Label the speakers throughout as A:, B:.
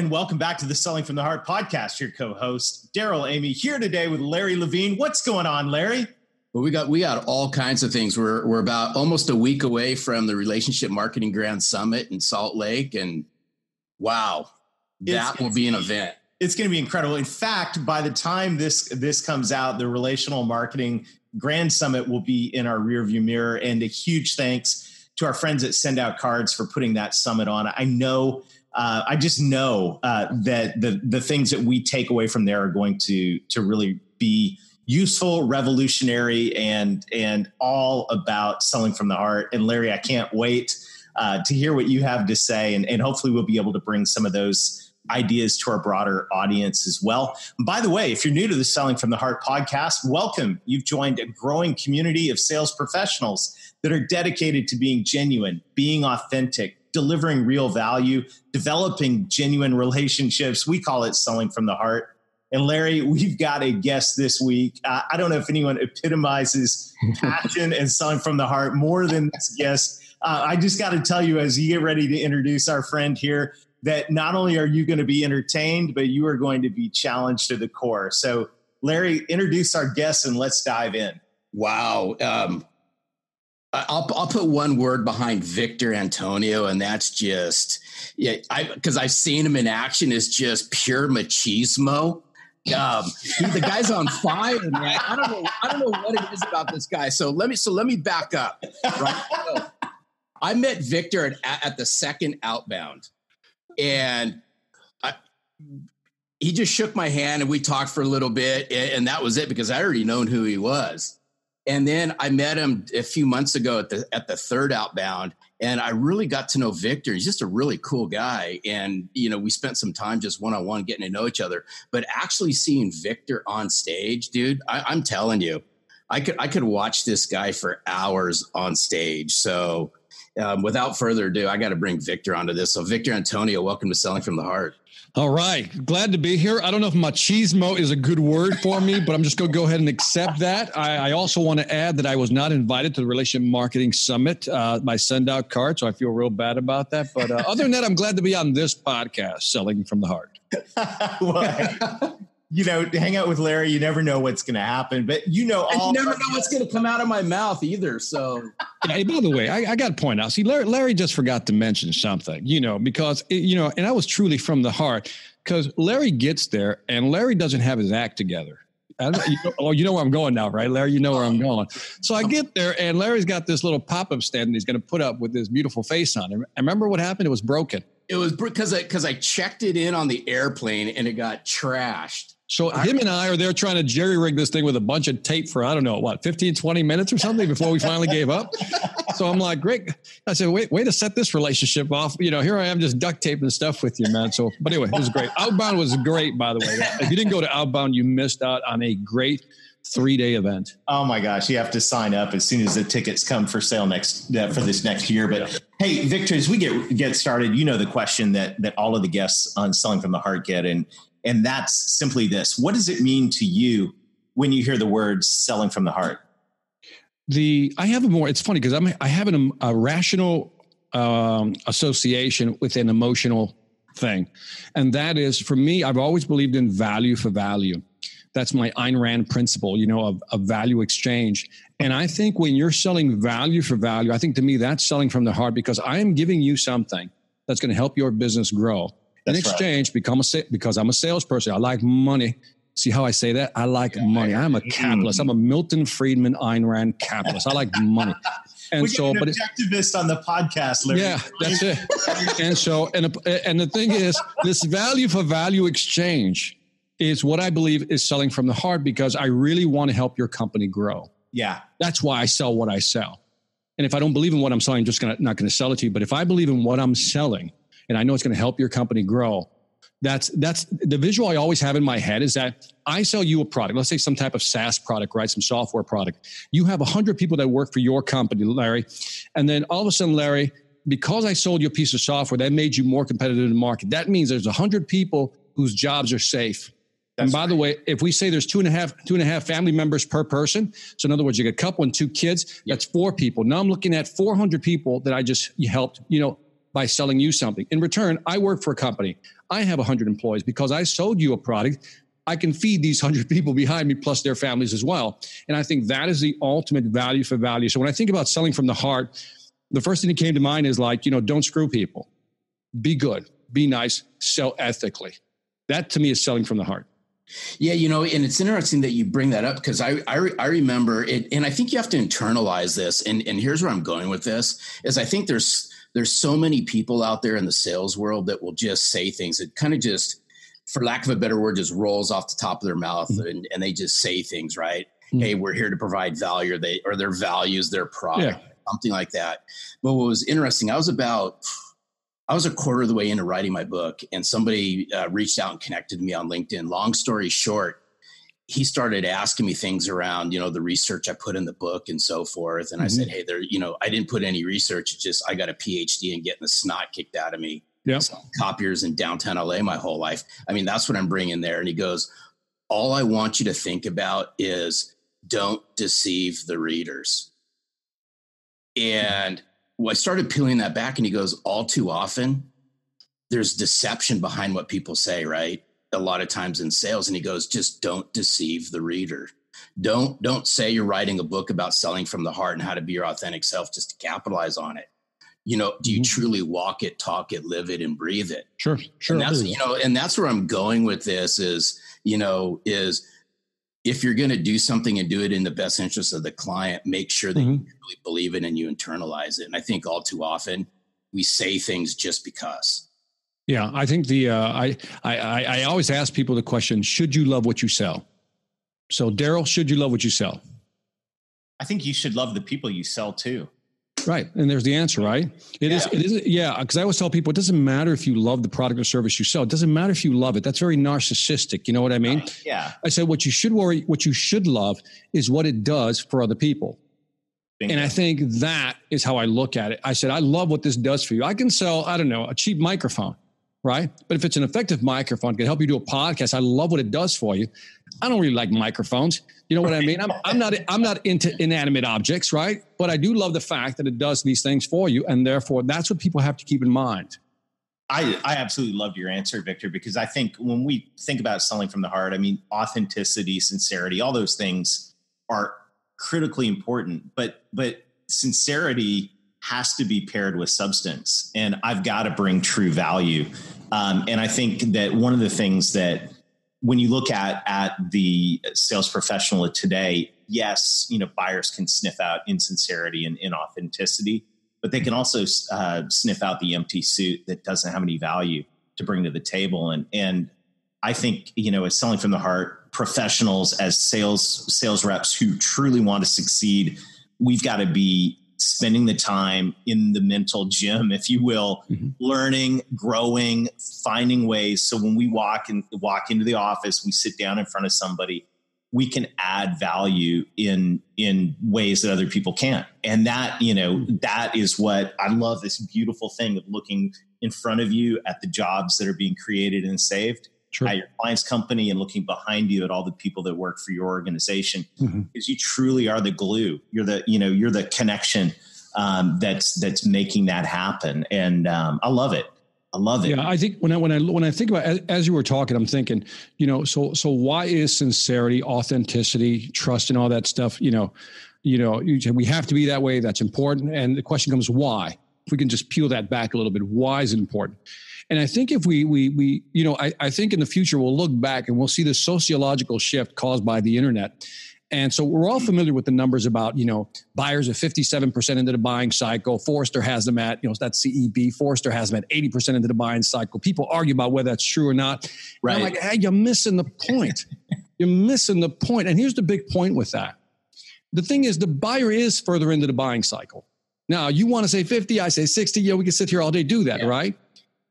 A: And welcome back to the Selling from the Heart podcast. Your co-host Darrell Amy here today with Larry Levine. What's going on, Larry?
B: Well, we got we got all kinds of things. We're we're about almost a week away from the Relationship Marketing Grand Summit in Salt Lake, and wow, that it's, will be an event.
A: It's going to be incredible. In fact, by the time this this comes out, the Relational Marketing Grand Summit will be in our rearview mirror. And a huge thanks to our friends at Send Out Cards for putting that summit on. I know uh, I just know uh, that the the things that we take away from there are going to to really be useful, revolutionary, and and all about selling from the heart. And Larry, I can't wait uh, to hear what you have to say, and, and hopefully we'll be able to bring some of those ideas to our broader audience as well. By the way, if you're new to the Selling from the Heart podcast, welcome. You've joined a growing community of sales professionals that are dedicated to being genuine, being authentic delivering real value, developing genuine relationships. We call it selling from the heart. And Larry, we've got a guest this week. Uh, I don't know if anyone epitomizes passion and selling from the heart more than this guest. Uh, I just got to tell you, as you get ready to introduce our friend here, that not only are you going to be entertained, but you are going to be challenged to the core. So, Larry, introduce our guest and let's dive in.
B: Wow. Um, I'll I'll put one word behind Victor Antonio, and that's just yeah, because I've seen him in action is just pure machismo. Um, he, the guy's on fire, man. I don't know. I don't know what it is about this guy. So let me so let me back up. Right. So I met Victor at, at the second outbound, and I, he just shook my hand and we talked for a little bit, and, and that was it because I already known who he was. And then I met him a few months ago at the at the third outbound, and I really got to know Victor. He's just a really cool guy, and you know we spent some time just one on one getting to know each other. But actually seeing Victor on stage, dude, I, I'm telling you, I could I could watch this guy for hours on stage. So um, without further ado, I got to bring Victor onto this. So Victor Antonio, welcome to Selling from the Heart.
C: All right. Glad to be here. I don't know if machismo is a good word for me, but I'm just going to go ahead and accept that. I, I, also want to add that I was not invited to the Relationship Marketing Summit uh, by Send Out Card, so I feel real bad about that. But uh, other than that, I'm glad to be on this podcast, Selling from the Heart.
A: well, you know, hang out with Larry, you never know what's going to happen, but you know,
B: all you never know what's going to come out of my mouth either. So,
C: hey, by the way, I, I got to point out, see, Larry, Larry just forgot to mention something, you know, because, it, you know, and I was truly from the heart because Larry gets there and Larry doesn't have his act together. you know, oh, you know where I'm going now, right, Larry? You know where I'm going. So I get there, and Larry's got this little pop-up stand, and he's going to put up with this beautiful face on. And I remember what happened. It was broken.
B: It was because I because I checked it in on the airplane, and it got trashed.
C: So him and I are there trying to jerry rig this thing with a bunch of tape for, I don't know, what, 15, 20 minutes or something before we finally gave up. So I'm like, great. I said, wait, way to set this relationship off. You know, here I am just duct taping stuff with you, man. So, but anyway, it was great. Outbound was great, by the way. If you didn't go to Outbound, you missed out on a great three day event.
A: Oh my gosh, you have to sign up as soon as the tickets come for sale next uh, for this next year. But yeah. Hey, Victor, as we get get started, you know the question that that all of the guests on Selling from the Heart get, and and that's simply this What does it mean to you when you hear the words selling from the heart?
C: The I have a more. It's funny because I'm I have an, a rational um, association with an emotional thing, and that is for me. I've always believed in value for value. That's my Ayn Rand principle, you know, of, of value exchange. And I think when you're selling value for value, I think to me that's selling from the heart because I am giving you something that's going to help your business grow. That's in exchange, right. become a because I'm a salesperson. I like money. See how I say that? I like yeah, money. I'm a capitalist. I'm a mm. Milton Friedman, Ayn Rand capitalist. I like money.
A: And so, but objectivist on the podcast, Larry.
C: Yeah, that's it. and so, and and the thing is, this value for value exchange is what I believe is selling from the heart because I really want to help your company grow.
A: Yeah,
C: that's why I sell what I sell. And if I don't believe in what I'm selling, I'm just gonna not going to sell it to you. But if I believe in what I'm selling, and I know it's going to help your company grow, That's that's the visual I always have in my head is that I sell you a product. Let's say some type of SaaS product, right? Some software product. You have hundred people that work for your company, Larry, and then all of a sudden, Larry, because I sold you a piece of software that made you more competitive in the market. That means there's hundred people whose jobs are safe. That's and by right. the way, if we say there's two and a half two and a half family members per person, so in other words, you get a couple and two kids, that's four people. Now I'm looking at 400 people that I just helped, you know, by selling you something. In return, I work for a company. I have 100 employees because I sold you a product. I can feed these 100 people behind me plus their families as well. And I think that is the ultimate value for value. So when I think about selling from the heart, the first thing that came to mind is like, you know, don't screw people. Be good, be nice, sell ethically. That to me is selling from the heart.
B: Yeah, you know, and it's interesting that you bring that up because I, I, I remember it, and I think you have to internalize this. And and here's where I'm going with this is I think there's there's so many people out there in the sales world that will just say things that kind of just, for lack of a better word, just rolls off the top of their mouth mm-hmm. and, and they just say things right. Mm-hmm. Hey, we're here to provide value, or they or their values, their product, yeah. something like that. But what was interesting, I was about I was a quarter of the way into writing my book, and somebody uh, reached out and connected me on LinkedIn. Long story short, he started asking me things around, you know, the research I put in the book and so forth. And mm-hmm. I said, hey, there, you know, I didn't put any research. It's just I got a PhD and getting the snot kicked out of me.
C: Yeah,
B: copiers in downtown LA my whole life. I mean, that's what I'm bringing there. And he goes, all I want you to think about is don't deceive the readers. And well, I started peeling that back and he goes, all too often, there's deception behind what people say, right? A lot of times in sales. And he goes, just don't deceive the reader. Don't don't say you're writing a book about selling from the heart and how to be your authentic self just to capitalize on it. You know, do you mm-hmm. truly walk it, talk it, live it, and breathe it?
C: Sure, sure.
B: And that's you know, and that's where I'm going with this is, you know, is if you're going to do something and do it in the best interest of the client, make sure that mm-hmm. you really believe it and you internalize it. And I think all too often we say things just because.
C: Yeah, I think the uh, I, I I always ask people the question: Should you love what you sell? So, Darrell, should you love what you sell?
A: I think you should love the people you sell to.
C: Right. And there's the answer, right? It yeah. is. It is. Yeah. Because I always tell people it doesn't matter if you love the product or service you sell. It doesn't matter if you love it. That's very narcissistic. You know what I mean?
A: Right. Yeah.
C: I said what you should worry, what you should love is what it does for other people. Bingo. And I think that is how I look at it. I said, I love what this does for you. I can sell, I don't know, a cheap microphone right? But if it's an effective microphone, can help you do a podcast. I love what it does for you. I don't really like microphones. You know what I mean? I'm, I'm not I'm not into inanimate objects, right? But I do love the fact that it does these things for you, and therefore that's what people have to keep in mind.
A: I, I absolutely loved your answer, Victor, because I think when we think about selling from the heart, I mean, authenticity, sincerity, all those things are critically important. But but sincerity has to be paired with substance and i've got to bring true value. Um, and i think that one of the things that when you look at at the sales professional today yes you know buyers can sniff out insincerity and inauthenticity but they can also uh, sniff out the empty suit that doesn't have any value to bring to the table. And and i think you know as selling from the heart professionals as sales sales reps who truly want to succeed we've got to be spending the time in the mental gym, if you will, mm-hmm. learning, growing, finding ways. So when we walk and walk into the office, we sit down in front of somebody, we can add value in in ways that other people can't. And that, you know, that is what I love this beautiful thing of looking in front of you at the jobs that are being created and saved True. at your client's company and looking behind you at all the people that work for your organization mm-hmm. because you truly are the glue you're the you know you're the connection um, that's that's making that happen and um, i love it I love it.
C: Yeah, I think when I when I when I think about as, as, you were talking, I'm thinking, you know, so so why is sincerity, authenticity, trust, and all that stuff? You know, you know, we have to be that way. That's important. And the question comes, why? If we can just peel that back a little bit, why is it important? And I think if we we we you know I, I think in the future we'll look back and we'll see the sociological shift caused by the internet. And so we're all familiar with the numbers about, you know, buyers are 57% into the buying cycle. Forrester has them at, you know, that's CEB. Forrester has them at 80% into the buying cycle. People argue about whether that's true or not. Right. And I'm like, hey, you're missing the point. you're missing the point. And here's the big point with that. The thing is, the buyer is further into the buying cycle. Now, you want to say 50, I say 60. Yeah, we can sit here all day, do that, yeah. right?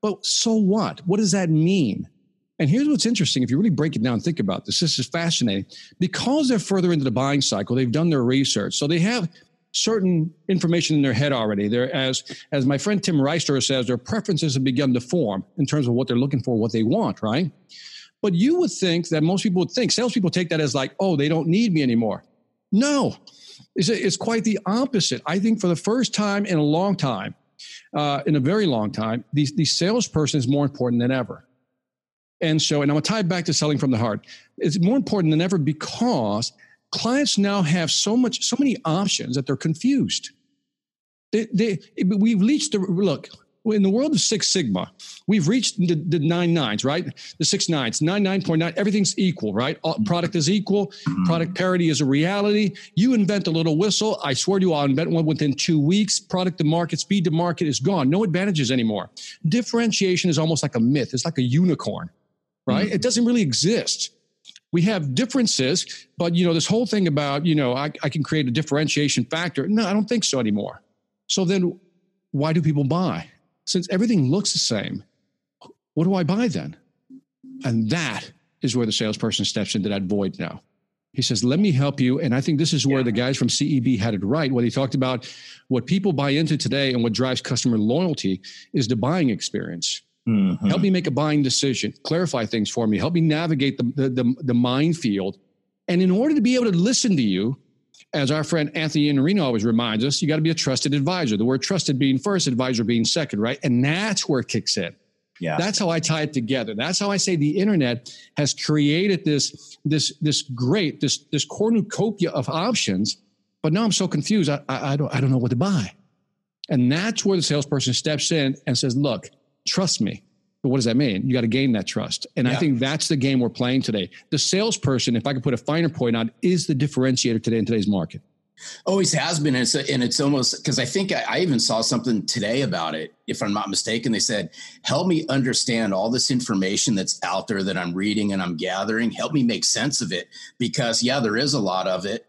C: But so what? What does that mean? And here's what's interesting if you really break it down and think about this, this is fascinating. Because they're further into the buying cycle, they've done their research. So they have certain information in their head already. They're, as, as my friend Tim Riesterer says, their preferences have begun to form in terms of what they're looking for, what they want, right? But you would think that most people would think, salespeople take that as like, oh, they don't need me anymore. No, it's, it's quite the opposite. I think for the first time in a long time, uh, in a very long time, the, the salesperson is more important than ever. And so, and I'm to tie it back to selling from the heart. It's more important than ever because clients now have so much, so many options that they're confused. They, they, we've reached the look in the world of Six Sigma, we've reached the, the nine nines, right? The six nines, nine nine point nine. Everything's equal, right? All, mm-hmm. product is equal. Mm-hmm. Product parity is a reality. You invent a little whistle. I swear to you, I'll invent one within two weeks. Product to market, speed to market is gone. No advantages anymore. Differentiation is almost like a myth. It's like a unicorn, right? Mm-hmm. It doesn't really exist we have differences, but you know, this whole thing about, you know, I, I can create a differentiation factor. No, I don't think so anymore. So then why do people buy? Since everything looks the same, what do I buy then? And that is where the salesperson steps into that void now. He says, Let me help you. And I think this is where yeah. the guys from CEB had it right. When he talked about what people buy into today and what drives customer loyalty is the buying experience. Mm-hmm. Help me make a buying decision, clarify things for me, help me navigate the, the, the, the minefield. And in order to be able to listen to you, as our friend Anthony Iannarino always reminds us, you got to be a trusted advisor. The word trusted being first, advisor being second, right? And that's where it kicks in. Yeah. That's how I tie it together. That's how I say the internet has created this, this, this great, this, this cornucopia of options. But now I'm so confused. I, I, I don't, I don't know what to buy. And that's where the salesperson steps in and says, look, trust me. But what does that mean? You got to gain that trust. And yeah. I think that's the game we're playing today. The salesperson, if I could put a finer point on, is the differentiator today in today's market.
B: Always has been. And it's, and it's almost because I think I, I, even saw something today about it, if I'm not mistaken. They said, Help me understand all this information that's out there that I'm reading and I'm gathering. Help me make sense of it. Because, yeah, there is a lot of it.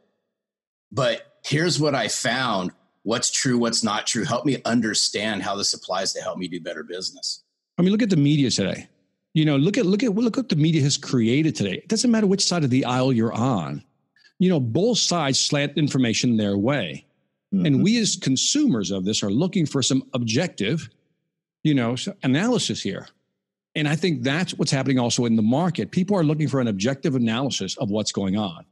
B: But here's what I found what's true, what's not true. Help me understand how this applies to help me do better business.
C: I mean, look at the media today. You know, look at look at look what the media has created today. It doesn't matter which side of the aisle you're on. You know, both sides slant information their way. Mm-hmm. And we as consumers of this are looking for some objective, you know, analysis here. And I think that's what's happening also in the market. People are looking for an objective analysis of what's going on.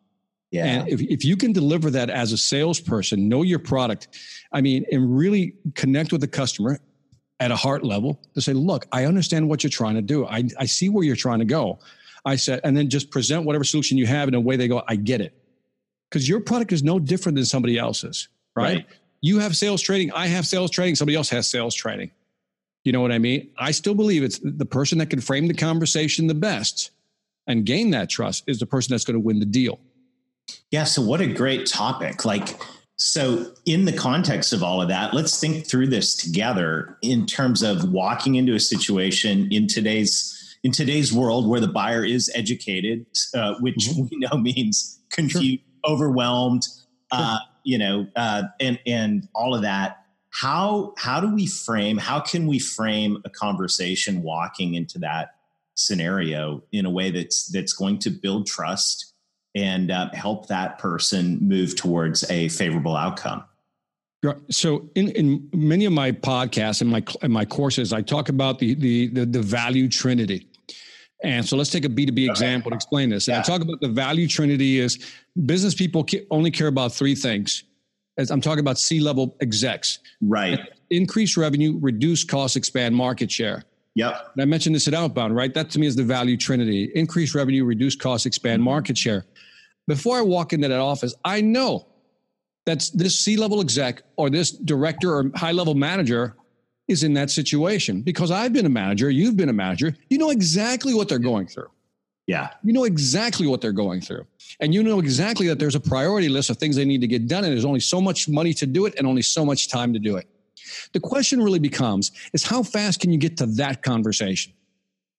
C: Yeah. And if, if you can deliver that as a salesperson, know your product, I mean, and really connect with the customer at a heart level to say, look, I understand what you're trying to do. I, I see where you're trying to go. I said, and then just present whatever solution you have in a way they go, I get it. Because your product is no different than somebody else's, right? right? You have sales training. I have sales training. Somebody else has sales training. You know what I mean? I still believe it's the person that can frame the conversation the best and gain that trust is the person that's going to win the deal.
A: Yeah. So, what a great topic. Like, so in the context of all of that, let's think through this together in terms of walking into a situation in today's in today's world where the buyer is educated, uh, which mm-hmm. we know means confused, sure. overwhelmed, sure. Uh, you know, uh, and and all of that. How how do we frame? How can we frame a conversation walking into that scenario in a way that's that's going to build trust and uh, help that person move towards a favorable outcome.
C: So, in, in many of my podcasts and my in my courses, I talk about the the the, the value trinity. And so, let's take a B two B example to explain this. And yeah. I talk about the value trinity is business people only care about three things. As I'm talking about C level execs,
A: right?
C: Increase revenue, reduce costs, expand market share.
A: Yep.
C: And I mentioned this at Outbound, right? That to me is the value trinity: increase revenue, reduce costs, expand market share before I walk into that office, I know that this C level exec or this director or high level manager is in that situation because I've been a manager, you've been a manager, you know exactly what they're going through.
A: Yeah.
C: You know exactly what they're going through. And you know exactly that there's a priority list of things they need to get done and there's only so much money to do it and only so much time to do it. The question really becomes is how fast can you get to that conversation?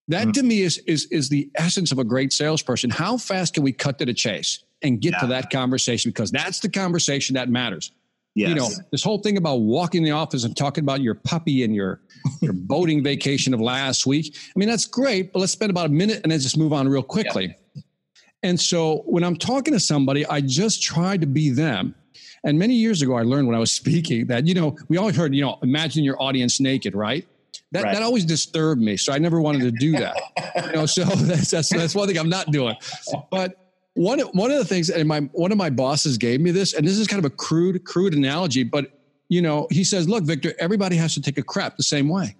C: That mm-hmm. to me is, is, is the essence of a great salesperson. How fast can we cut to the chase and get yeah. to that conversation? Because that's the conversation that matters.
A: Yes.
C: You know, this whole thing about walking in the office and talking about your puppy and your your boating vacation of last week. I mean, that's great, but let's spend about a minute and then just move on real quickly. And so when I'm talking to somebody, I just try to be them. And many years ago, I learned when I was speaking that, you know, we always heard, you know, imagine your audience naked, right? That,
A: Right.
C: that always disturbed me. So I never wanted to do that. you know, so that's, that's, that's one thing I'm not doing. But one, one of the things, and my, one of my bosses gave me this, and this is kind of a crude, crude analogy, but, you know, he says, look, Victor, everybody has to take a crap the same way.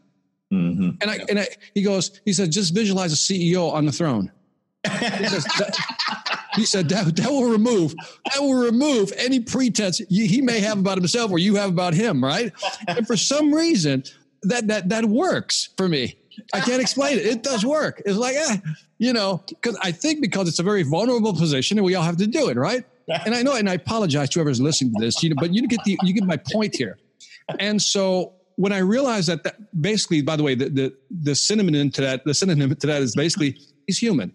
A: Mhm.
C: And I, and I, he goes, he said, just visualize a CEO on the throne. He, says, that, he said that, that will remove that will remove any pretense he may have about himself or you have about him, right? And for some reason, that that that works for me. I can't explain it. It does work. It's like, eh, you know, because I think because it's a very vulnerable position and we all have to do it, right? And I know, and I apologize to whoever's listening to this, you know, but you get the you get my point here. And so when I realized that, that basically, by the way, the, the the synonym to that, the synonym to that is basically he's human,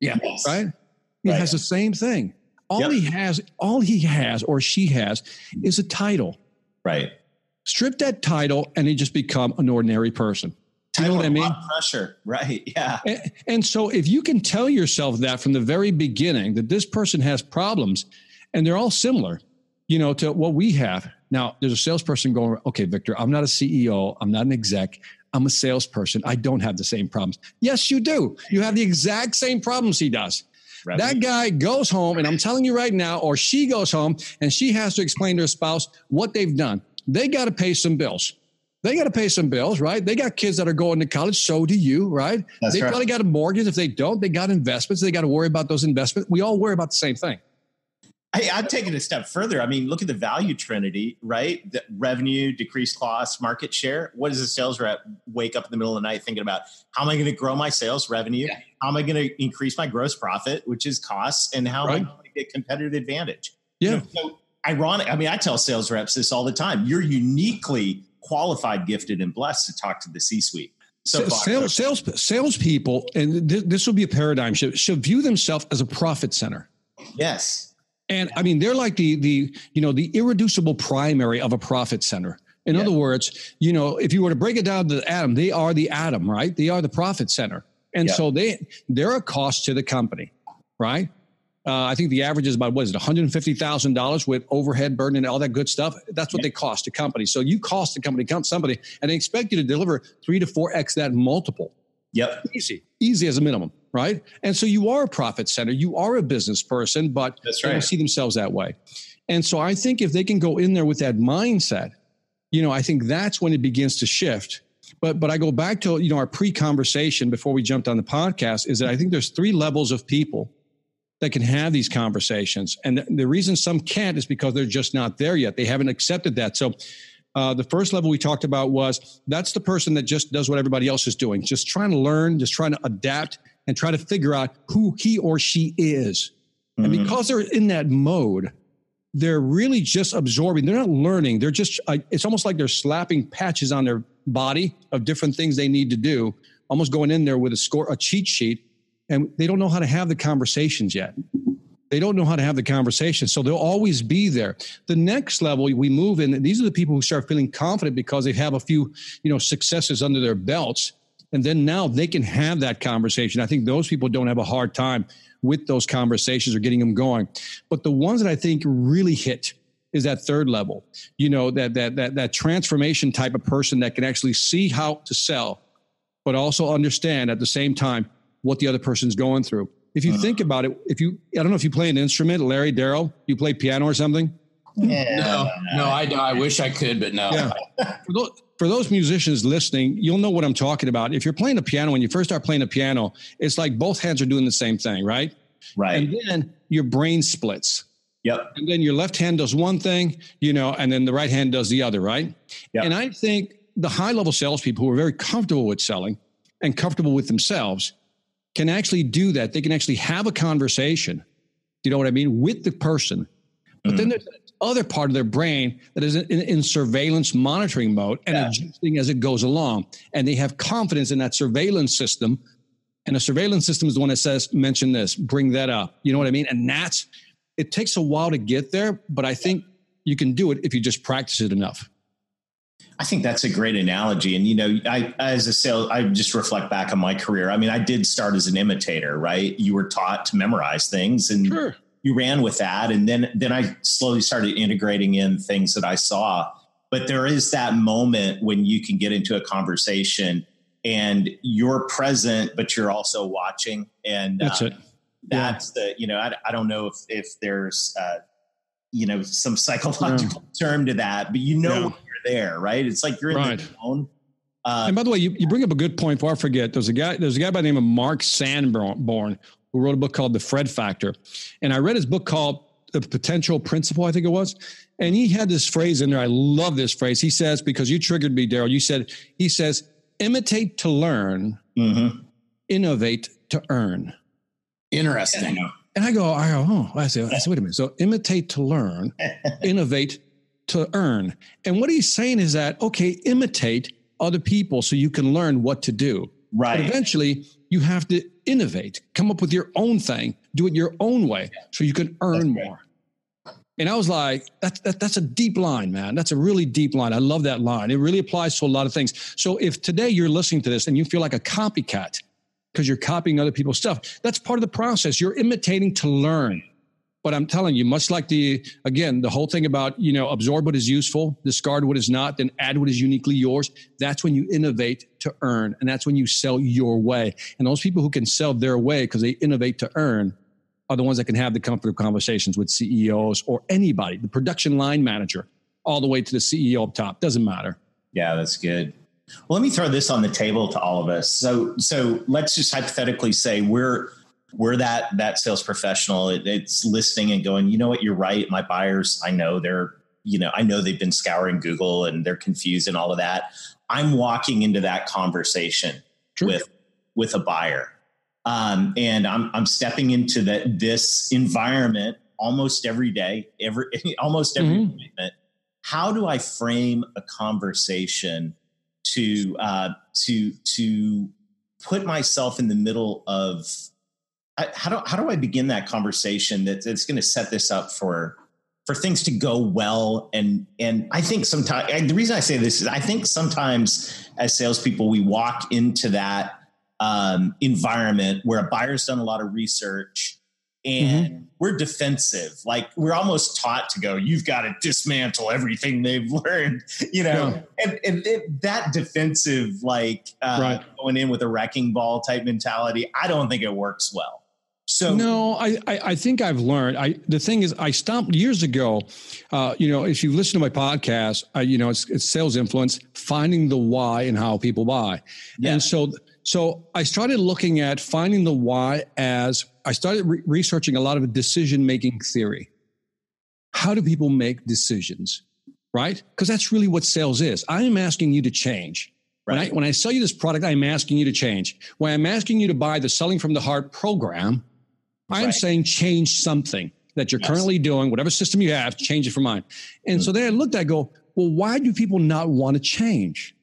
B: Yeah.
C: right? He
A: Right.
C: has the same thing. All
A: Yep.
C: he has, all he has or she has is a title.
A: Right.
C: Strip that title and they just become an ordinary person. Do you know what I mean?
A: Pressure. Right. Yeah.
C: And, and so if you can tell yourself that from the very beginning that this person has problems and they're all similar, you know, to what we have. Now, there's a salesperson going, okay, Victor, I'm not a CEO. I'm not an exec. I'm a salesperson. I don't have the same problems. Yes, you do. You have the exact same problems he does.
A: Right.
C: That guy goes home, and I'm telling you right now, or she goes home and she has to explain to her spouse what they've done. They got to pay some bills. They got to pay some bills, right? They got kids that are going to college. So do you, right?
A: That's
C: they
A: right.
C: probably got a mortgage. If they don't, they got investments. They got to worry about those investments. We all worry about the same thing.
A: Hey, I'd take it a step further. I mean, look at the value trinity, right? The revenue, decreased costs, market share. What does a sales rep wake up in the middle of the night thinking about? How am I going to grow my sales revenue?
B: Yeah.
A: How am I going to increase my gross profit, which is costs? And how
C: Right.
A: am I going to get competitive advantage?
C: Yeah.
A: You know, so ironic. I mean, I tell sales reps this all the time. You're uniquely qualified, gifted, and blessed to talk to the C-suite. So
C: Sa- sales, sales, salespeople, and th- this will be a paradigm shift, should view themselves as a profit center.
A: yes,
C: And I mean, they're like the the you know the irreducible primary of a profit center. In
A: Yeah.
C: other words, you know, if you were to break it down to the atom, they are the atom, right? They are the profit center, and
A: Yeah.
C: so they they're a cost to the company, right? Uh, I think the average is about what is it, one hundred fifty thousand dollars with overhead burden and all that good stuff. That's what they cost a company. So you cost the company, count somebody, and they expect you to deliver three to four x that multiple
A: yep,
C: easy, easy as a minimum, right? And so you are a profit center, you are a business person, but
A: That's right.
C: they don't see themselves that way. And so I think if they can go in there with that mindset, you know, I think that's when it begins to shift. But but I go back to you know our pre-conversation before we jumped on the podcast is that I think there's three levels of people that can have these conversations, and the, the reason some can't is because they're just not there yet. They haven't accepted that. So uh, the first level we talked about was that's the person that just does what everybody else is doing, just trying to learn, just trying to adapt and try to figure out who he or she is. And
A: Mhm.
C: because they're in that mode, they're really just absorbing. They're not learning. They're just, I- it's almost like they're slapping patches on their body of different things they need to do, almost going in there with a score, a cheat sheet, and they don't know how to have the conversations yet. They don't know how to have the conversation. So they'll always be there. The next level we move in, these are the people who start feeling confident because they have a few, you know, successes under their belts. And then now they can have that conversation. I think those people don't have a hard time with those conversations or getting them going. But the ones that I think really hit is that third level. You know, that that that that transformation type of person that can actually see how to sell, but also understand at the same time what the other person's going through. If you uh-huh. think about it, if you I don't know if you play an instrument, Larry, Darrell, you play piano or something.
B: No, no, I. I wish I could, but no.
C: Yeah. For those, for those musicians listening, you'll know what I'm talking about. If you're playing a piano, when you first start playing a piano, it's like both hands are doing the same thing, right?
A: right.
C: And then your brain splits.
A: yep.
C: And then your left hand does one thing, you know, and then the right hand does the other, right?
A: Yeah.
C: And I think the high level salespeople who are very comfortable with selling and comfortable with themselves can actually do that. They can actually have a conversation, you know what I mean, with the person. But then hmm. there's that other part of their brain that is in, in surveillance monitoring mode and
A: Yeah.
C: adjusting as it goes along. And they have confidence in that surveillance system. And the surveillance system is the one that says, mention this, bring that up. You know what I mean? And that's, it takes a while to get there, but I think you can do it if you just practice it enough.
A: I think that's a great analogy. And, you know, I, as a sales, I just reflect back on my career. I mean, I did start as an imitator, right? You were taught to memorize things and sure. you ran with that. And then, then I slowly started integrating in things that I saw. But there is that moment when you can get into a conversation and you're present, but you're also watching. And
C: that's uh, it.
A: That's yeah. the, you know, I, I don't know if, if there's, uh, you know, some psychological yeah. term to that, but you know, yeah there, right? It's like you're in right. the zone.
C: Uh, and by the way, you, you bring up a good point. Before I forget, there's a guy. There's a guy by the name of Mark Sanborn who wrote a book called The Fred Factor, and I read his book called The Potential Principle. I think it was, and he had this phrase in there. I love this phrase. He says because you triggered me, Darrell. You said he says imitate to learn, mm-hmm. innovate to earn.
B: Interesting.
C: And I go, I go, oh, I say, I say, wait a minute. So imitate to learn, innovate to earn. And what he's saying is that, okay, imitate other people so you can learn what to do.
A: Right.
C: But eventually, you have to innovate, come up with your own thing, do it your own way so you can earn more. And I was like, that's, that, that's a deep line, man. That's a really deep line. I love that line. It really applies to a lot of things. So if today you're listening to this and you feel like a copycat because you're copying other people's stuff, that's part of the process. You're imitating to learn. But I'm telling you, much like the, again, the whole thing about, you know, absorb what is useful, discard what is not, then add what is uniquely yours. That's when you innovate to earn. And that's when you sell your way. And those people who can sell their way because they innovate to earn are the ones that can have the comfortable conversations with CEOs or anybody, the production line manager, all the way to the CEO up top. Doesn't matter.
A: Yeah, that's good. Well, let me throw this on the table to all of us. So, so let's just hypothetically say we're we're that that sales professional. It, it's listening and going you know what? You're right. My buyers i know they're you know i know they've been scouring google and they're confused and all of that. I'm walking into that conversation True. with with a buyer. Um, and i'm i'm stepping into that this environment almost every day every almost every mm-hmm. appointment. How do i frame a conversation to uh, to to put myself in the middle of I, how do how do I begin that conversation that, that's going to set this up for for things to go well? And and I think sometimes the reason I say this is I think sometimes as salespeople we walk into that um, environment where a buyer's done a lot of research and mm-hmm. we're defensive. Like we're almost taught to go, you've got to dismantle everything they've learned, you know, yeah. and, and it, that defensive, like uh, right. going in with a wrecking ball type mentality, I don't think it works well.
C: So no, I, I, I think I've learned. I the thing is, I stopped years ago. Uh, you know, if you listen to my podcast, uh, you know, it's, it's sales influence, finding the why and how people buy, yeah. and so so I started looking at finding the why as I started re- researching a lot of decision making theory. How do people make decisions, right? Because that's really what sales is. I am asking you to change. Right. When I, when I sell you this product, I'm asking you to change. When I'm asking you to buy the Selling from the Heart program, I am right. saying change something that you're yes. currently doing, whatever system you have, change it for mine. And mm-hmm. so then I looked, I go, well, why do people not want to change?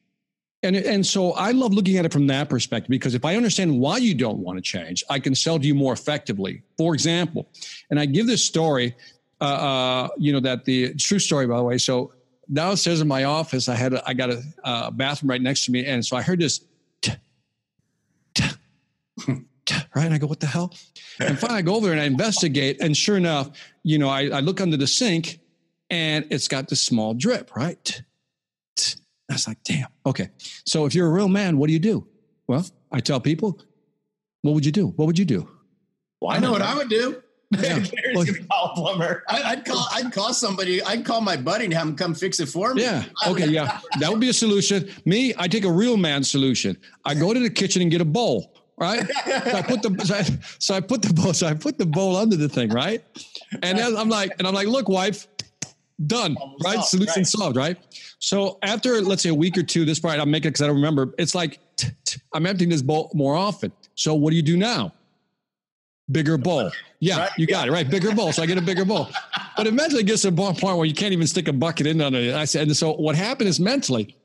C: And, and so I love looking at it from that perspective because if I understand why you don't want to change, I can sell to you more effectively. For example, and I give this story, uh, uh, you know, that the true story, by the way. So downstairs in my office, I had a, I got a, a bathroom right next to me, and so I heard this, t- t- t- right, and I go, what the hell? And finally, I go over there and I investigate, and sure enough, you know, I, I look under the sink, and it's got this small drip, right? I was like, damn. Okay. So if you're a real man, what do you do? Well, I tell people, what would you do? What would you do?
B: Well, I know what I would do.
A: Yeah. well, call a plumber.
B: I, would call. I'd call somebody. I'd call my buddy and have him come fix it for me.
C: Yeah. Okay. Yeah. That would be a solution. Me, I take a real man solution. I go to the kitchen and get a bowl right? so I put the so I, so I, put the bowl so I put the bowl under the thing, right? And then I'm like, and I'm like, look, wife, done, Almost right? Solved, Solution right. solved, right? So after let's say a week or two, this part I'm making because I don't remember. It's like t- t- I'm emptying this bowl more often. So what do you do now? Bigger bowl. Yeah, right? you got yeah. it right. Bigger bowl. So I get a bigger bowl. But eventually it gets to a point where you can't even stick a bucket in on it. I said, and so what happened is mentally,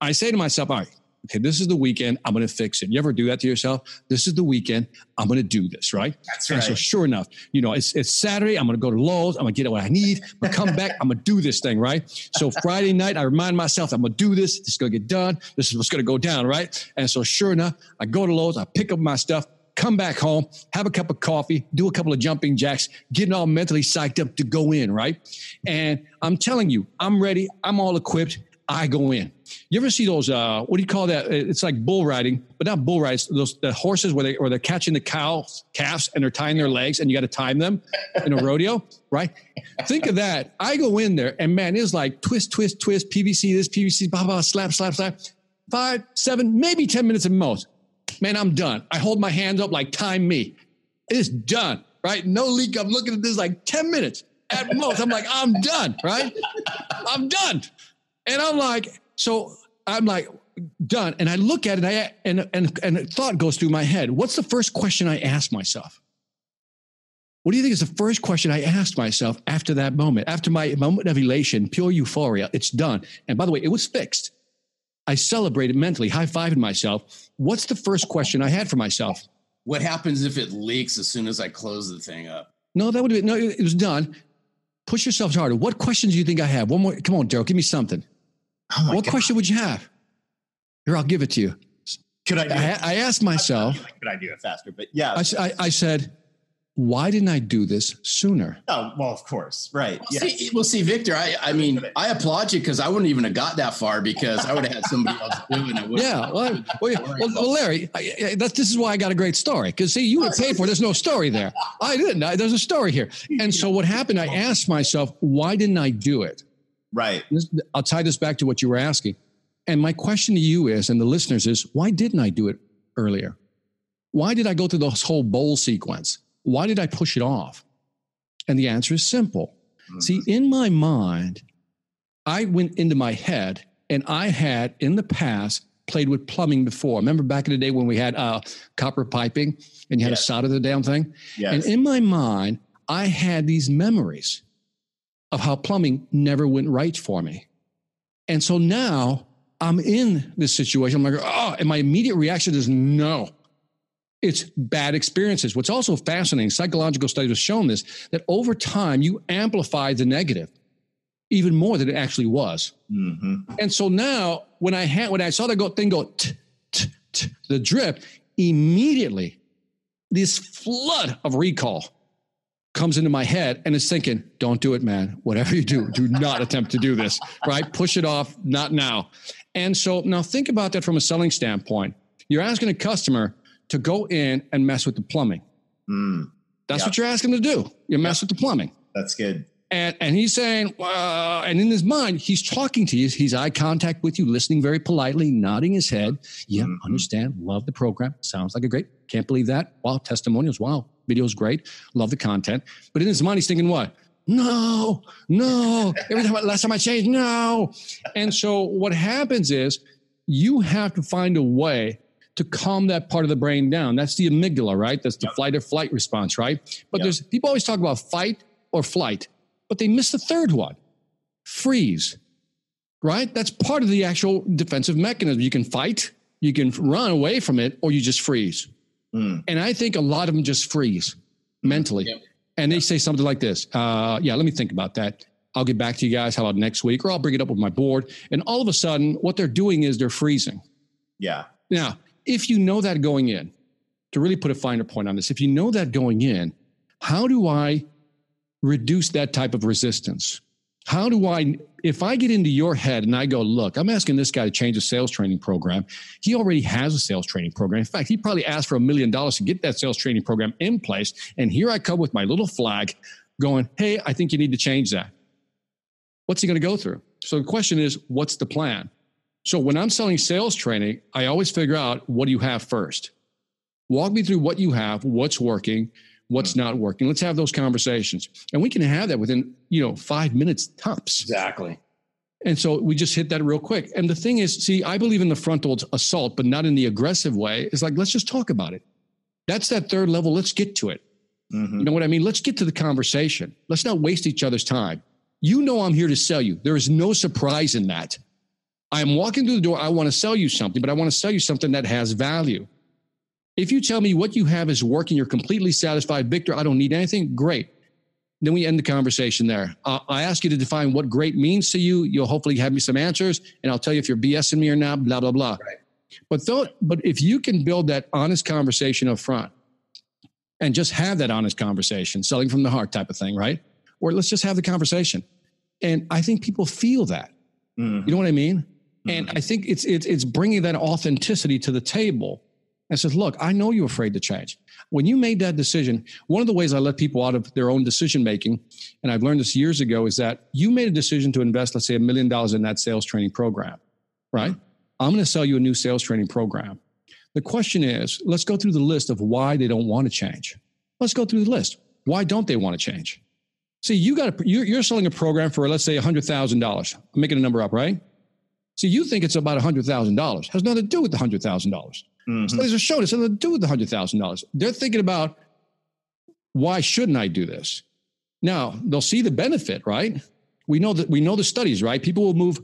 C: I say to myself, all right, okay, this is the weekend. I'm going to fix it. You ever do that to yourself? This is the weekend. I'm going to do this, right?
A: That's right.
C: And so sure enough, you know, it's, it's Saturday. I'm going to go to Lowe's. I'm going to get what I need. I'm going to come back. I'm going to do this thing, right? So Friday night, I remind myself, I'm going to do this. This is going to get done. This is what's going to go down, right? And so sure enough, I go to Lowe's. I pick up my stuff, come back home, have a cup of coffee, do a couple of jumping jacks, getting all mentally psyched up to go in, right? And I'm telling you, I'm ready. I'm all equipped. I go in. You ever see those? Uh, what do you call that? It's like bull riding, but not bull rides. Those the horses where they where they're catching the cows, calves, and they're tying their legs, and you got to time them in a rodeo, right? Think of that. I go in there, and man, it's like twist, twist, twist, PVC, this PVC, blah blah, slap, slap, slap. Five, seven, maybe ten minutes at most. Man, I'm done. I hold my hands up like time me. It's done, right? No leak. I'm looking at this like ten minutes at most. I'm like, I'm done, right? I'm done. And I'm like, so I'm like, done. And I look at it, I, and, and, and a thought goes through my head. What's the first question I ask myself? What do you think is the first question I asked myself after that moment, after my moment of elation, pure euphoria? It's done. And by the way, it was fixed. I celebrated mentally, high fiving myself. What's the first question I had for myself?
B: What happens if it leaks as soon as I close the thing up?
C: No, that would be no, it was done. Push yourself harder. What questions do you think I have? One more. Come on, Darrell, give me something.
A: Oh
C: what
A: God.
C: question would you have? Here, I'll give it to you.
A: Could I do
C: I,
A: it?
C: I asked myself,
A: Could I do it faster? But yeah.
C: I said, why didn't I do this sooner?
A: oh, well, of course. Right.
B: Well,
A: Yes.
B: see, well, see, Victor, I, I mean, I applaud you because I wouldn't even have got that far because I would have had somebody else do it.
C: Yeah, well, well, well, well, Larry, I, I, that's, this is why I got a great story. Because see, you would pay for it. There's no story there. I didn't. I, there's a story here. And so what happened? I asked myself, why didn't I do it?
A: Right.
C: I'll tie this back to what you were asking. And my question to you is, and the listeners is, why didn't I do it earlier? Why did I go through this whole bowl sequence? Why did I push it off? And the answer is simple. See, in my mind, I went into my head and I had in the past played with plumbing before. Remember back in the day when we had uh, copper piping and you had
A: Yes.
C: to solder the damn thing?
A: Yes.
C: And in my mind, I had these memories of how plumbing never went right for me. And so now I'm in this situation. I'm like, oh, and my immediate reaction is no. It's bad experiences. What's also fascinating, psychological studies have shown this, that over time you amplify the negative even more than it actually was.
A: hmm
C: And so now when I had when I saw the go, thing go t, t, t, the drip, immediately this flood of recall comes into my head and is thinking, don't do it, man. Whatever you do, do not attempt to do this, right? Push it off, not now. And so now think about that from a selling standpoint. You're asking a customer to go in and mess with the plumbing.
A: Mm,
C: That's
A: Yeah.
C: what you're asking them to do. You mess with the plumbing.
A: that's good.
C: And, and he's saying, well, and in his mind, he's talking to you. He's eye contact with you, listening very politely, nodding his head. Yeah,
A: Mhm.
C: understand. Love the program. Sounds like a great. Can't believe that. Wow, testimonials. Wow, video's great. Love the content. But in his mind, he's thinking, what? No, no. Every time, last time I changed, no. And so what happens is you have to find a way to calm that part of the brain down. That's the amygdala, right? That's the flight or flight response, right? But
A: Yep.
C: there's people always talk about fight or flight, but they miss the third one freeze, right? That's part of the actual defensive mechanism. You can fight, you can run away from it, or you just freeze.
A: Mm.
C: And I think a lot of them just freeze mentally.
B: Yep.
C: And they say something like this uh, Yeah, let me think about that. I'll get back to you guys. How about next week? Or I'll bring it up with my board. And all of a sudden, what they're doing is they're freezing.
A: Yeah.
C: Now, if you know that going in, to really put a finer point on this, if you know that going in, how do I reduce that type of resistance? How do I, if I get into your head and I go, look, I'm asking this guy to change a sales training program. He already has a sales training program. In fact, he probably asked for a million dollars to get that sales training program in place. And here I come with my little flag going, hey, I think you need to change that. What's he going to go through? So the question is, what's the plan? So when I'm selling sales training, I always figure out what do you have first. Walk me through what you have, what's working, what's not working. Let's have those conversations. And we can have that within, you know, 5 minutes tops.
B: Exactly.
C: And so we just hit that real quick. And the thing is, see, I believe in the frontal assault, but not in the aggressive way. It's like, let's just talk about it. That's that third level. Let's get to it.
A: Mhm.
C: You know what I mean? Let's get to the conversation. Let's not waste each other's time. You know, I'm here to sell you. There is no surprise in that. I'm walking through the door. I want to sell you something, but I want to sell you something that has value. If you tell me what you have is working, you're completely satisfied, Victor, I don't need anything, great. Then we end the conversation there. Uh, I ask you to define what great means to you. You'll hopefully have me some answers, and I'll tell you if you're BSing me or not, blah, blah, blah. Right. But, though, but if you can build that honest conversation up front and just have that honest conversation, selling from the heart type of thing, right? Or let's just have the conversation. And I think people feel that. Mm-hmm. You know what I mean? Mm-hmm. And I think it's, it's, it's bringing that authenticity to the table and says, Look, I know you're afraid to change. When you made that decision, one of the ways I let people out of their own decision making, and I've learned this years ago, is that you made a decision to invest, let's say, a million dollars in that sales training program, right? I'm going to sell you a new sales training program. The question is, let's go through the list of why they don't want to change. Let's go through the list. Why don't they want to change? See, you got a, you're selling a program for let's say $100,000. I'm making a number up, right? See, you think it's about $100,000. Has nothing to do with the $100,000. Mm-hmm. So there's a show that's nothing to do with the hundred thousand dollars. They're thinking about why shouldn't I do this? Now they'll see the benefit, right? We know that we know the studies, right? People will move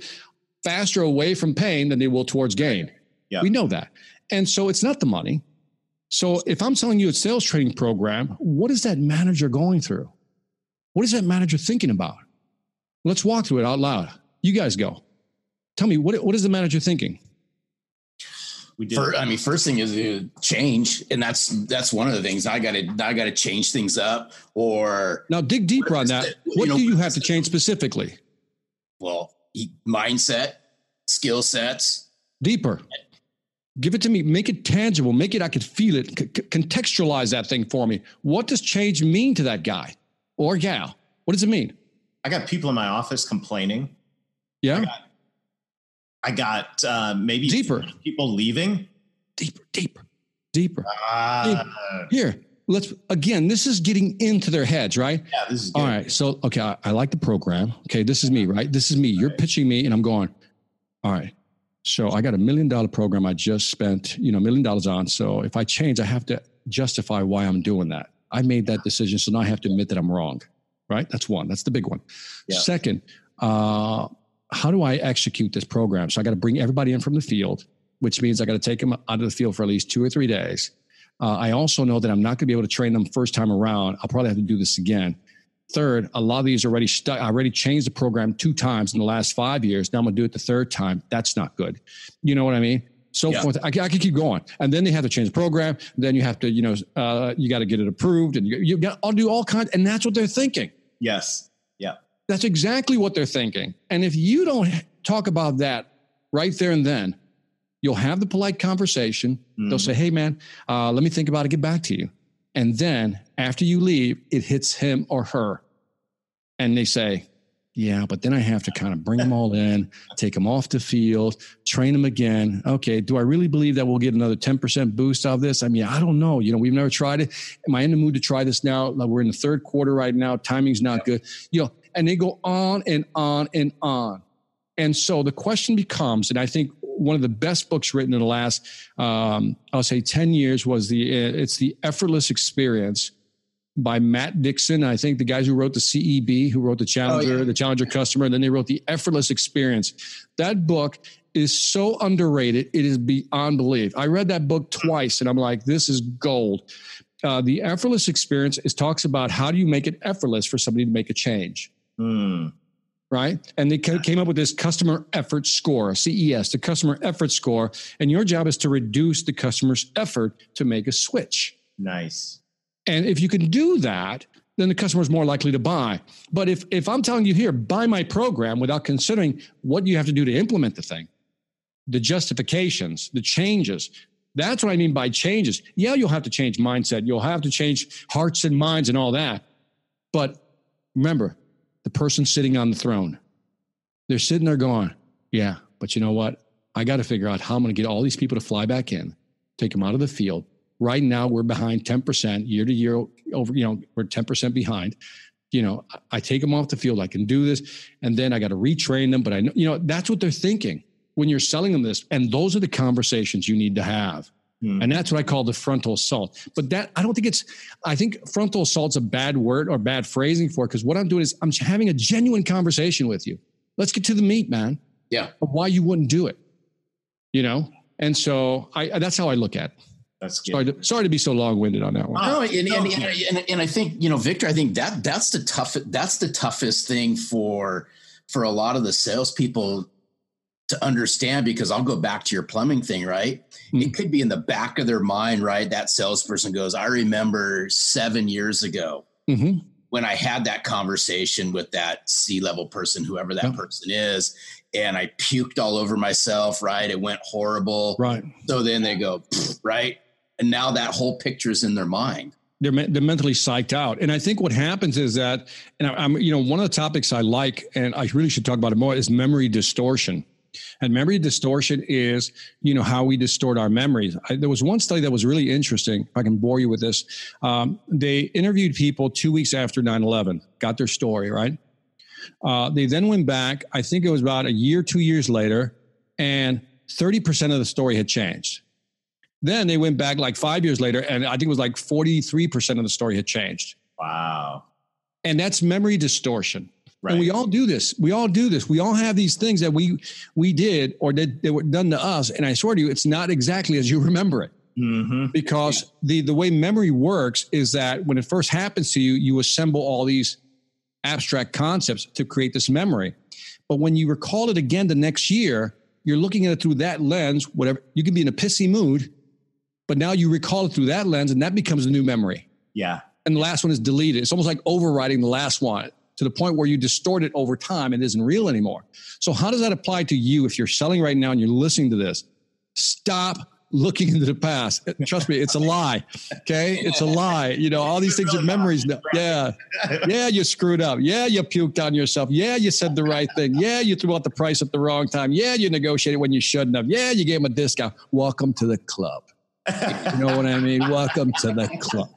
C: faster away from pain than they will towards gain. Yeah. We know that. And so it's not the money. So if I'm selling you a sales training program, what is that manager going through? What is that manager thinking about? Let's walk through it out loud. You guys go. Tell me, what, what is the manager thinking?
B: We did. For, I mean, first thing is to change, and that's that's one of the things I got to I got to change things up. Or
C: now dig deeper on that. What know, do you have to change specifically?
B: Well, mindset, skill sets.
C: Deeper. Give it to me. Make it tangible. Make it I could feel it. C- contextualize that thing for me. What does change mean to that guy or gal? What does it mean?
A: I got people in my office complaining.
C: Yeah.
A: I got, uh, maybe
C: deeper
A: people leaving.
C: Deeper, deeper, deeper. Uh, deeper. Here, let's again. This is getting into their heads, right?
A: Yeah, this is good.
C: all right. So, okay, I, I like the program. Okay, this is me, right? This is me. You're pitching me, and I'm going. All right. So I got a million dollar program I just spent, you know, a million dollars on. So if I change, I have to justify why I'm doing that. I made that decision. So now I have to admit that I'm wrong. Right. That's one. That's the big one. Yeah. Second, uh, how do I execute this program? So I got to bring everybody in from the field, which means I got to take them out of the field for at least two or three days. Uh, I also know that I'm not going to be able to train them first time around. I'll probably have to do this again. Third, a lot of these already stuck. I already changed the program two times in the last five years. Now I'm going to do it the third time. That's not good. You know what I mean? So yeah. forth. I, I can keep going. And then they have to change the program. Then you have to, you know, uh, you got to get it approved and you, you got to do all kinds. And that's what they're thinking.
A: Yes. Yeah.
C: That's exactly what they're thinking. And if you don't talk about that right there and then, you'll have the polite conversation. Mm. They'll say, hey, man, uh, let me think about it, get back to you. And then after you leave, it hits him or her. And they say, yeah, but then I have to kind of bring them all in, take them off the field, train them again. Okay, do I really believe that we'll get another 10% boost out of this? I mean, I don't know. You know, we've never tried it. Am I in the mood to try this now? Like We're in the third quarter right now. Timing's not good. You know, and they go on and on and on. And so the question becomes, and I think one of the best books written in the last, um, I'll say, 10 years was the, uh, it's the effortless experience by Matt Dixon. I think the guys who wrote the CEB, who wrote the Challenger, oh, yeah. the Challenger customer, and then they wrote the effortless experience. That book is so underrated. It is beyond belief. I read that book twice and I'm like, this is gold. Uh, the effortless experience is talks about how do you make it effortless for somebody to make a change. Mm right? And they came up with this customer effort score, CES, the customer effort score. And your job is to reduce the customer's effort to make a switch.
A: Nice.
C: And if you can do that, then the customer is more likely to buy. But if, if I'm telling you here, buy my program without considering what you have to do to implement the thing, the justifications, the changes, that's what I mean by changes. Yeah, you'll have to change mindset. You'll have to change hearts and minds and all that. But remember, the person sitting on the throne. They're sitting there going, yeah, but you know what? I got to figure out how I'm going to get all these people to fly back in, take them out of the field. Right now, we're behind 10% year to year over, you know, we're 10% behind. You know, I take them off the field. I can do this. And then I got to retrain them. But I know, you know, that's what they're thinking when you're selling them this. And those are the conversations you need to have. Mm. And that's what I call the frontal assault. But that I don't think it's I think frontal assault's a bad word or bad phrasing for it because what I'm doing is I'm having a genuine conversation with you. Let's get to the meat, man.
B: Yeah.
C: of why you wouldn't do it. You know, and so I that's how I look at. It.
A: That's good.
C: Sorry to, sorry to be so long winded on that one.
B: No, and, and, and, and, and I think you know, Victor. I think that that's the tough. That's the toughest thing for for a lot of the salespeople to understand because I'll go back to your plumbing thing, right? Mm-hmm. It could be in the back of their mind, right? That salesperson goes, I remember seven years ago mm-hmm. when I had that conversation with that C level person, whoever that yeah. person is, and I puked all over myself, right? It went horrible.
C: Right.
B: So then they go, right? And now that whole picture is in their mind
C: they're, they're mentally psyched out. And I think what happens is that, and I'm, you know, one of the topics I like, and I really should talk about it more, is memory distortion. And memory distortion is, you know, how we distort our memories. I, there was one study that was really interesting. If I can bore you with this, um, they interviewed people two weeks after 9/11, got their story right. Uh, they then went back. I think it was about a year, two years later, and 30% of the story had changed. Then they went back like five years later, and I think it was like 43% of the story had changed.
A: Wow.
C: And that's memory distortion. Right. And we all do this. We all do this. We all have these things that we we did or that, that were done to us. And I swear to you, it's not exactly as you remember it. Mm-hmm. Because yeah. the the way memory works is that when it first happens to you, you assemble all these abstract concepts to create this memory. But when you recall it again the next year, you're looking at it through that lens. Whatever you can be in a pissy mood, but now you recall it through that lens, and that becomes a new memory.
A: Yeah.
C: And the last one is deleted. It's almost like overriding the last one to the point where you distort it over time and isn't real anymore. So, how does that apply to you if you're selling right now and you're listening to this? Stop looking into the past. Trust me, it's a lie. Okay. It's a lie. You know, all these things are memories. Yeah. Yeah. You screwed up. Yeah. You puked on yourself. Yeah. You said the right thing. Yeah. You threw out the price at the wrong time. Yeah. You negotiated when you shouldn't have. Yeah. You gave him a discount. Welcome to the club you know what I mean? Welcome to the club.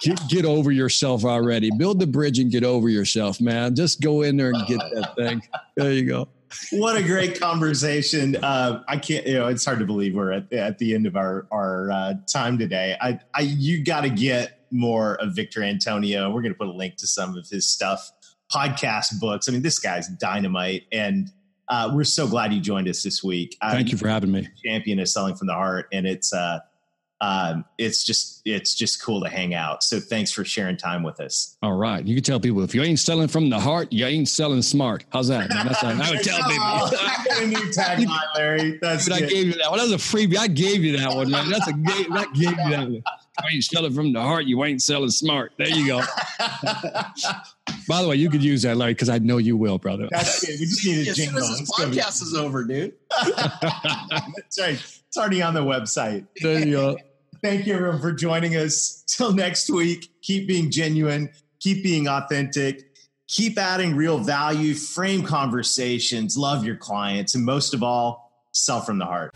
C: Get, get, over yourself already. Build the bridge and get over yourself, man. Just go in there and get that thing. There you go.
A: What a great conversation. Uh, I can't, you know, it's hard to believe we're at, at the end of our, our uh, time today. I, I, you got to get more of Victor Antonio. We're going to put a link to some of his stuff, podcast books. I mean, this guy's dynamite. And uh, we're so glad you joined us this week.
C: Thank you for having me.
A: Champion is selling from the heart, and it's uh, um, it's just it's just cool to hang out. So thanks for sharing time with us.
C: All right, you can tell people if you ain't selling from the heart, you ain't selling smart. How's that? That's what I would tell people. I
A: got a new tagline, Larry. That's
C: Dude, I gave you that one. That was a freebie. I gave you that one, man. That's a game. That gave you that one. You ain't selling from the heart. You ain't selling smart. There you go. By the way, you could use that, Larry, because I know you will, brother.
A: That's good. We just need a
B: as jingle. As soon as this podcast be- is over, dude.
A: That's right. It's already on the website.
C: There you go.
A: Thank you, everyone, for joining us. Till next week, keep being genuine, keep being authentic, keep adding real value, frame conversations, love your clients, and most of all, sell from the heart.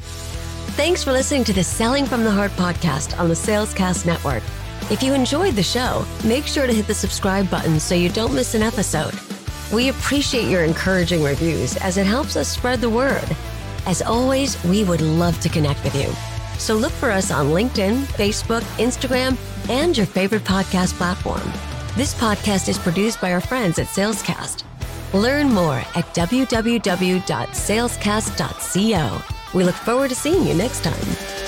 D: Thanks for listening to the Selling from the Heart podcast on the Salescast Network. If you enjoyed the show, make sure to hit the subscribe button so you don't miss an episode. We appreciate your encouraging reviews as it helps us spread the word. As always, we would love to connect with you. So look for us on LinkedIn, Facebook, Instagram, and your favorite podcast platform. This podcast is produced by our friends at Salescast. Learn more at www.salescast.co. We look forward to seeing you next time.